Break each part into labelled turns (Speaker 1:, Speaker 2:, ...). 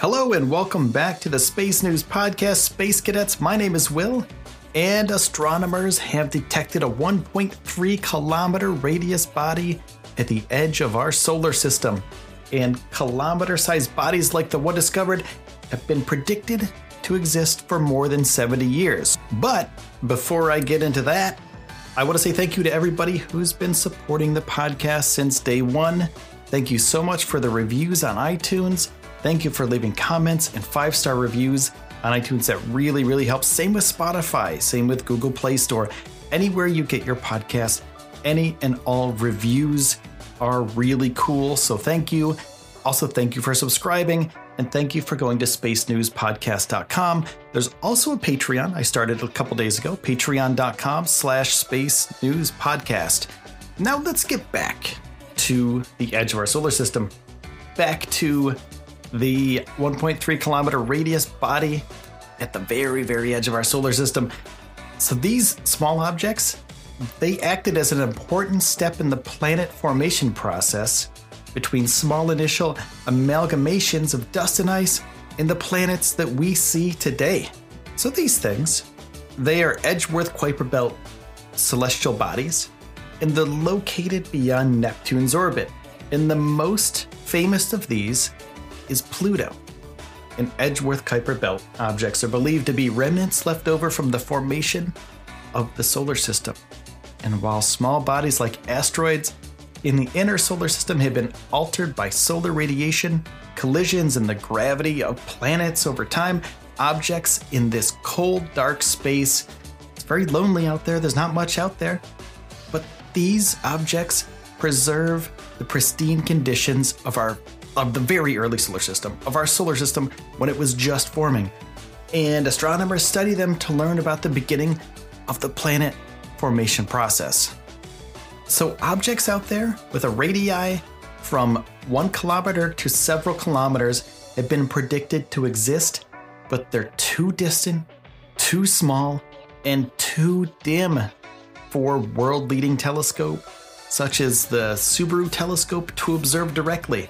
Speaker 1: Hello and welcome back to the Space News Podcast, Space Cadets. My name is Will, and astronomers have detected a 1.3 kilometer radius body at the edge of our solar system. And kilometer sized bodies like the one discovered have been predicted to exist for more than 70 years. But before I get into that, I want to say thank you to everybody who's been supporting the podcast since day one. Thank you so much for the reviews on iTunes Thank you for leaving comments and five star reviews on iTunes. That really, really helps. Same with Spotify, same with Google Play Store. Anywhere you get your podcast, any and all reviews are really cool. So thank you. Also, thank you for subscribing and thank you for going to spacenewspodcast.com. There's also a Patreon I started a couple days ago, patreon.com slash space news podcast. Now let's get back to the edge of our solar system, back to the 1.3 kilometer radius body at the very, very edge of our solar system. So these small objects, they acted as an important step in the planet formation process between small initial amalgamations of dust and ice in the planets that we see today. So these things, they are Edgeworth Kuiper Belt celestial bodies, and they're located beyond Neptune's orbit. And the most famous of these is Pluto. In Edgeworth Kuiper Belt, objects are believed to be remnants left over from the formation of the solar system. And while small bodies like asteroids in the inner solar system have been altered by solar radiation, collisions, and the gravity of planets over time, objects in this cold, dark space, it's very lonely out there, there's not much out there. But these objects preserve the pristine conditions of our of the very early solar system, of our solar system when it was just forming. And astronomers study them to learn about the beginning of the planet formation process. So, objects out there with a radii from one kilometer to several kilometers have been predicted to exist, but they're too distant, too small, and too dim for world leading telescope, such as the Subaru telescope, to observe directly.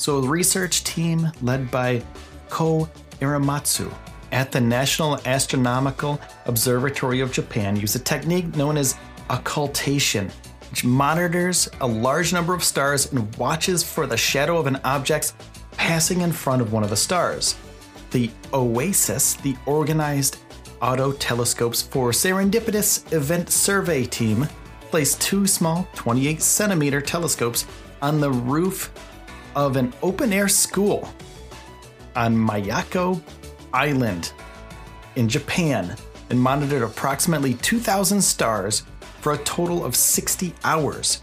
Speaker 1: So, a research team led by Ko Arimatsu at the National Astronomical Observatory of Japan used a technique known as occultation, which monitors a large number of stars and watches for the shadow of an object passing in front of one of the stars. The OASES, the Organized Auto Telescopes for Serendipitous Event Survey team, placed two small 28 centimeter telescopes on the roof of an open air school on Miyako Island in Japan and monitored approximately 2,000 stars for a total of 60 hours.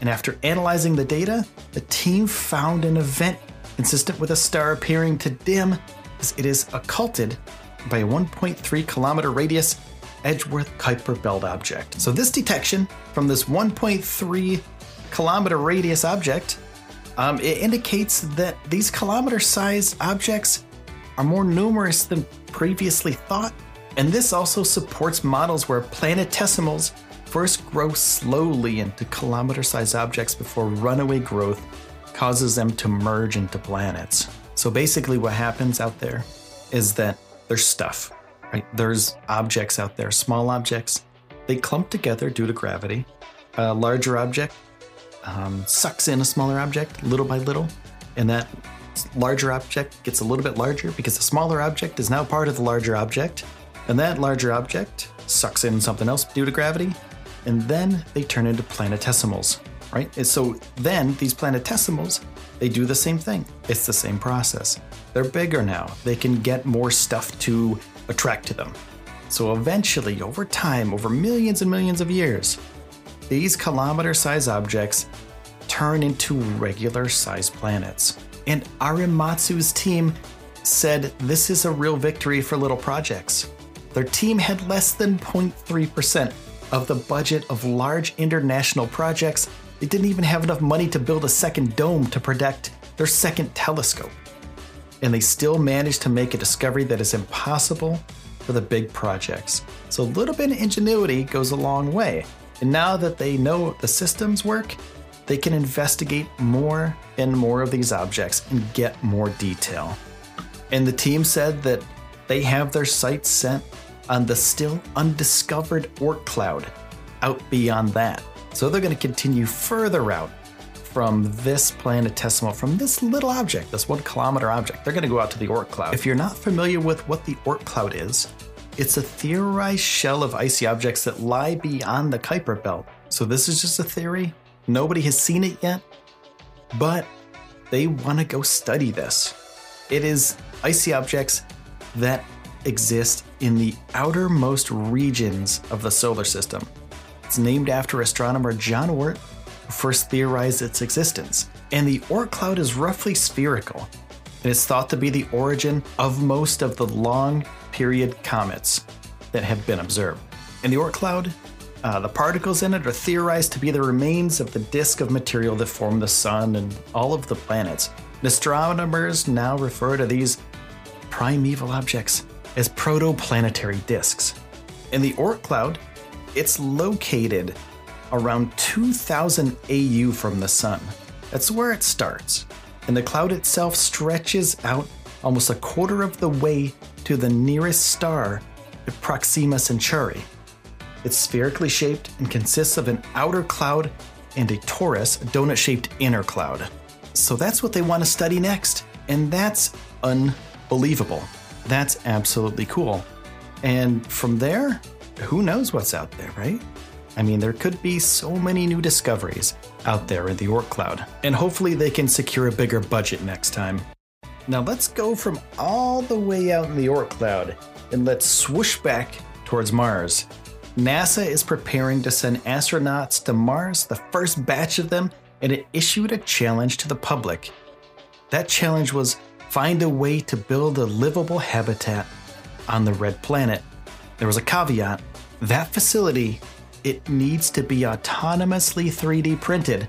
Speaker 1: And after analyzing the data, the team found an event consistent with a star appearing to dim as it is occulted by a 1.3 kilometer radius Edgeworth Kuiper Belt object. So, this detection from this 1.3 kilometer radius object um, it indicates that these kilometer sized objects are more numerous than previously thought, and this also supports models where planetesimals first grow slowly into kilometer sized objects before runaway growth causes them to merge into planets. So basically, what happens out there is that there's stuff, right? There's objects out there, small objects. They clump together due to gravity, a larger object um, sucks in a smaller object little by little, and that larger object gets a little bit larger because the smaller object is now part of the larger object, and that larger object sucks in something else due to gravity, and then they turn into planetesimals, right? And so then these planetesimals, they do the same thing. It's the same process. They're bigger now. They can get more stuff to attract to them. So eventually, over time, over millions and millions of years, these kilometer sized objects turn into regular sized planets. And Arimatsu's team said this is a real victory for little projects. Their team had less than 0.3% of the budget of large international projects. They didn't even have enough money to build a second dome to protect their second telescope. And they still managed to make a discovery that is impossible for the big projects. So a little bit of ingenuity goes a long way. And now that they know the systems work, they can investigate more and more of these objects and get more detail. And the team said that they have their sights set on the still undiscovered Oort cloud out beyond that. So they're going to continue further out from this planetesimal, from this little object, this one kilometer object. They're going to go out to the Oort cloud. If you're not familiar with what the Oort cloud is, it's a theorized shell of icy objects that lie beyond the Kuiper belt. So this is just a theory. Nobody has seen it yet, but they want to go study this. It is icy objects that exist in the outermost regions of the solar system. It's named after astronomer John Oort, who first theorized its existence. And the Oort cloud is roughly spherical, and it's thought to be the origin of most of the long period comets that have been observed. In the Oort cloud, uh, the particles in it are theorized to be the remains of the disk of material that formed the sun and all of the planets. astronomers now refer to these primeval objects as protoplanetary disks. In the Oort cloud, it's located around 2000 AU from the sun. That's where it starts. And the cloud itself stretches out almost a quarter of the way to the nearest star, Proxima Centauri. It's spherically shaped and consists of an outer cloud and a torus, donut shaped inner cloud. So that's what they want to study next. And that's unbelievable. That's absolutely cool. And from there, who knows what's out there, right? I mean, there could be so many new discoveries out there in the Oort cloud. And hopefully they can secure a bigger budget next time. Now let's go from all the way out in the Oort cloud and let's swoosh back towards Mars. NASA is preparing to send astronauts to Mars, the first batch of them, and it issued a challenge to the public. That challenge was find a way to build a livable habitat on the red planet. There was a caveat. That facility, it needs to be autonomously 3D printed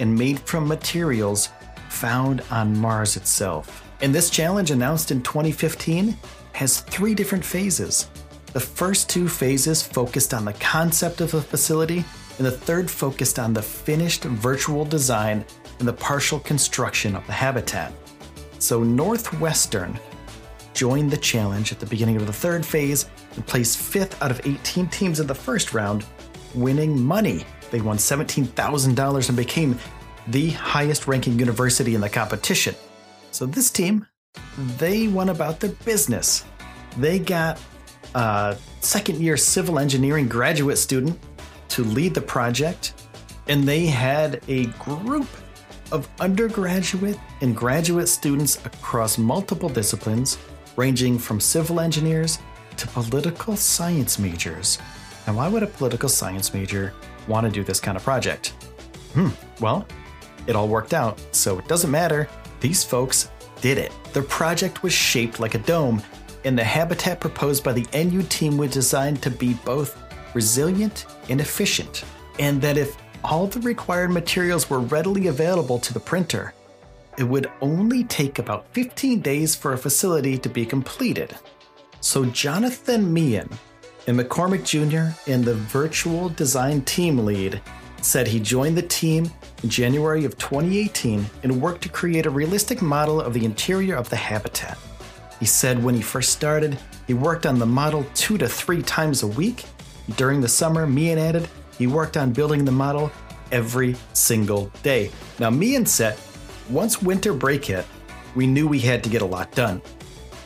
Speaker 1: and made from materials found on Mars itself. And this challenge announced in 2015 has three different phases. The first two phases focused on the concept of a facility, and the third focused on the finished virtual design and the partial construction of the habitat. So, Northwestern joined the challenge at the beginning of the third phase and placed fifth out of 18 teams in the first round, winning money. They won $17,000 and became the highest ranking university in the competition. So, this team, they went about their business. They got a second year civil engineering graduate student to lead the project, and they had a group of undergraduate and graduate students across multiple disciplines, ranging from civil engineers to political science majors. Now, why would a political science major want to do this kind of project? Hmm, well, it all worked out, so it doesn't matter. These folks did it. Their project was shaped like a dome and the habitat proposed by the NU team was designed to be both resilient and efficient, and that if all the required materials were readily available to the printer, it would only take about 15 days for a facility to be completed. So Jonathan Meehan and McCormick Jr. and the virtual design team lead said he joined the team in January of 2018 and worked to create a realistic model of the interior of the habitat. He said when he first started, he worked on the model two to three times a week. During the summer, Meehan added, he worked on building the model every single day. Now, and Set, once winter break hit, we knew we had to get a lot done.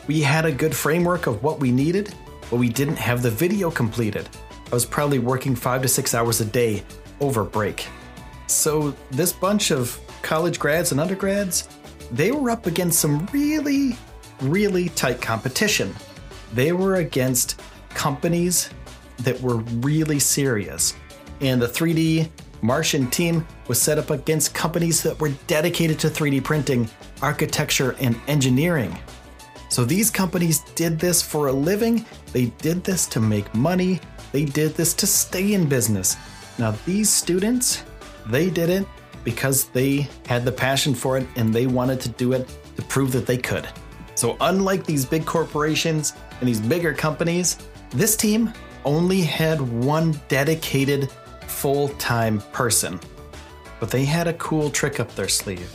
Speaker 1: We had a good framework of what we needed, but we didn't have the video completed. I was probably working five to six hours a day over break. So, this bunch of college grads and undergrads, they were up against some really, really tight competition. They were against companies that were really serious. And the 3D Martian team was set up against companies that were dedicated to 3D printing, architecture, and engineering. So these companies did this for a living, they did this to make money, they did this to stay in business. Now, these students, they did it because they had the passion for it and they wanted to do it to prove that they could. So, unlike these big corporations and these bigger companies, this team only had one dedicated full time person. But they had a cool trick up their sleeve.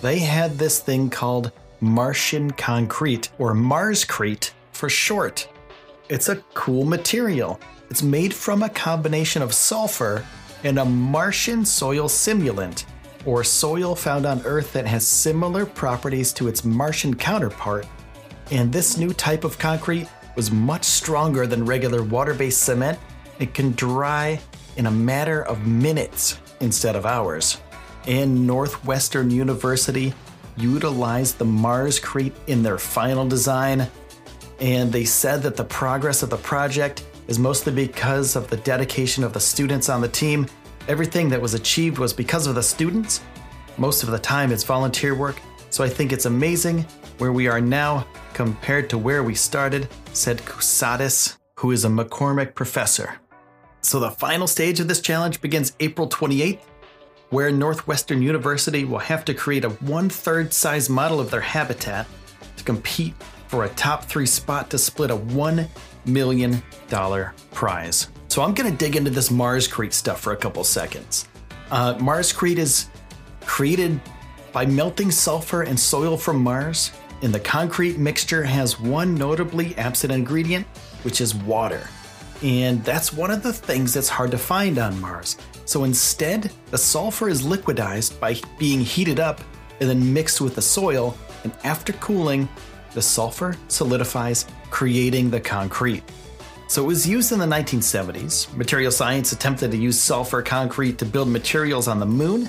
Speaker 1: They had this thing called Martian concrete, or Marscrete for short. It's a cool material. It's made from a combination of sulfur and a Martian soil simulant, or soil found on Earth that has similar properties to its Martian counterpart. And this new type of concrete was much stronger than regular water based cement and can dry in a matter of minutes instead of hours. And Northwestern University utilized the Marscrete in their final design, and they said that the progress of the project is mostly because of the dedication of the students on the team. Everything that was achieved was because of the students. Most of the time, it's volunteer work, so I think it's amazing where we are now compared to where we started, said Cusatis, who is a McCormick professor. So the final stage of this challenge begins April 28th, where Northwestern University will have to create a one third size model of their habitat to compete for a top three spot to split a $1 million dollar prize. So I'm going to dig into this Mars Marscrete stuff for a couple seconds. Uh, Marscrete is created by melting sulfur and soil from Mars, and the concrete mixture has one notably absent ingredient, which is water. And that's one of the things that's hard to find on Mars. So instead, the sulfur is liquidized by being heated up and then mixed with the soil, and after cooling, the sulfur solidifies, creating the concrete. So it was used in the 1970s. Material science attempted to use sulfur concrete to build materials on the moon,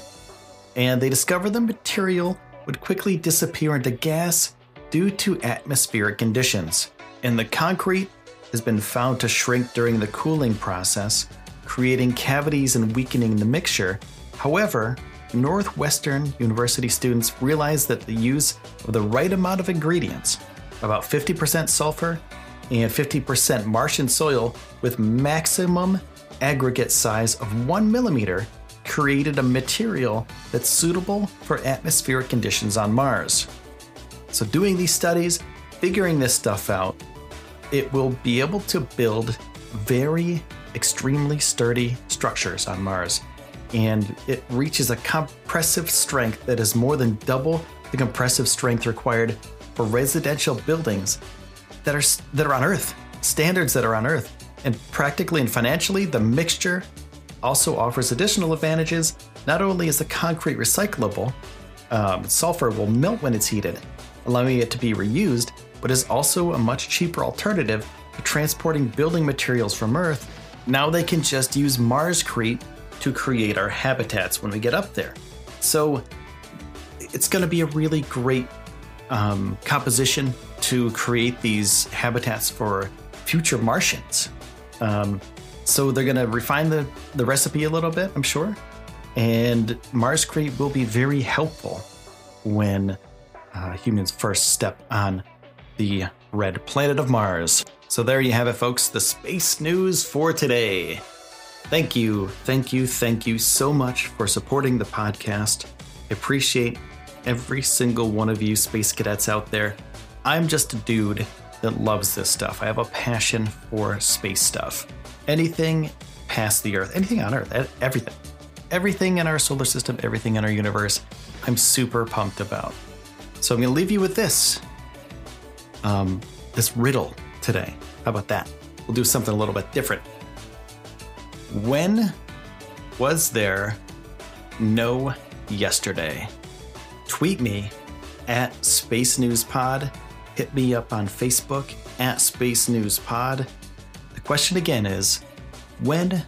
Speaker 1: and they discovered the material would quickly disappear into gas due to atmospheric conditions. And the concrete has been found to shrink during the cooling process, creating cavities and weakening the mixture. However, Northwestern University students realized that the use of the right amount of ingredients, about 50% sulfur and 50% Martian soil with maximum aggregate size of 1 millimeter, created a material that's suitable for atmospheric conditions on Mars. So, doing these studies, figuring this stuff out, it will be able to build very extremely sturdy structures on Mars. And it reaches a compressive strength that is more than double the compressive strength required for residential buildings that are that are on Earth, standards that are on Earth. And practically and financially, the mixture also offers additional advantages. Not only is the concrete recyclable, um, sulfur will melt when it's heated, allowing it to be reused, but is also a much cheaper alternative to transporting building materials from Earth. Now they can just use Marscrete to create our habitats when we get up there. So it's going to be a really great um, composition to create these habitats for future Martians. Um, so they're going to refine the, the recipe a little bit, I'm sure. And Mars Marscrete will be very helpful when uh, humans first step on the red planet of Mars. So there you have it, folks, the space news for today. Thank you, thank you, thank you so much for supporting the podcast. I appreciate every single one of you space cadets out there. I'm just a dude that loves this stuff. I have a passion for space stuff. Anything past the Earth, anything on Earth, everything. Everything in our solar system, everything in our universe, I'm super pumped about. So I'm going to leave you with this um, this riddle today. How about that? We'll do something a little bit different. When was there no yesterday? Tweet me at Space News Pod. Hit me up on Facebook at Space News Pod. The question again is when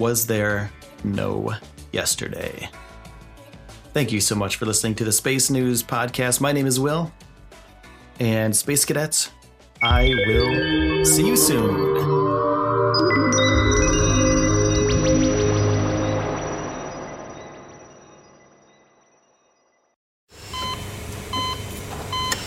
Speaker 1: was there no yesterday? Thank you so much for listening to the Space News Podcast. My name is Will. And Space Cadets, I will see you soon.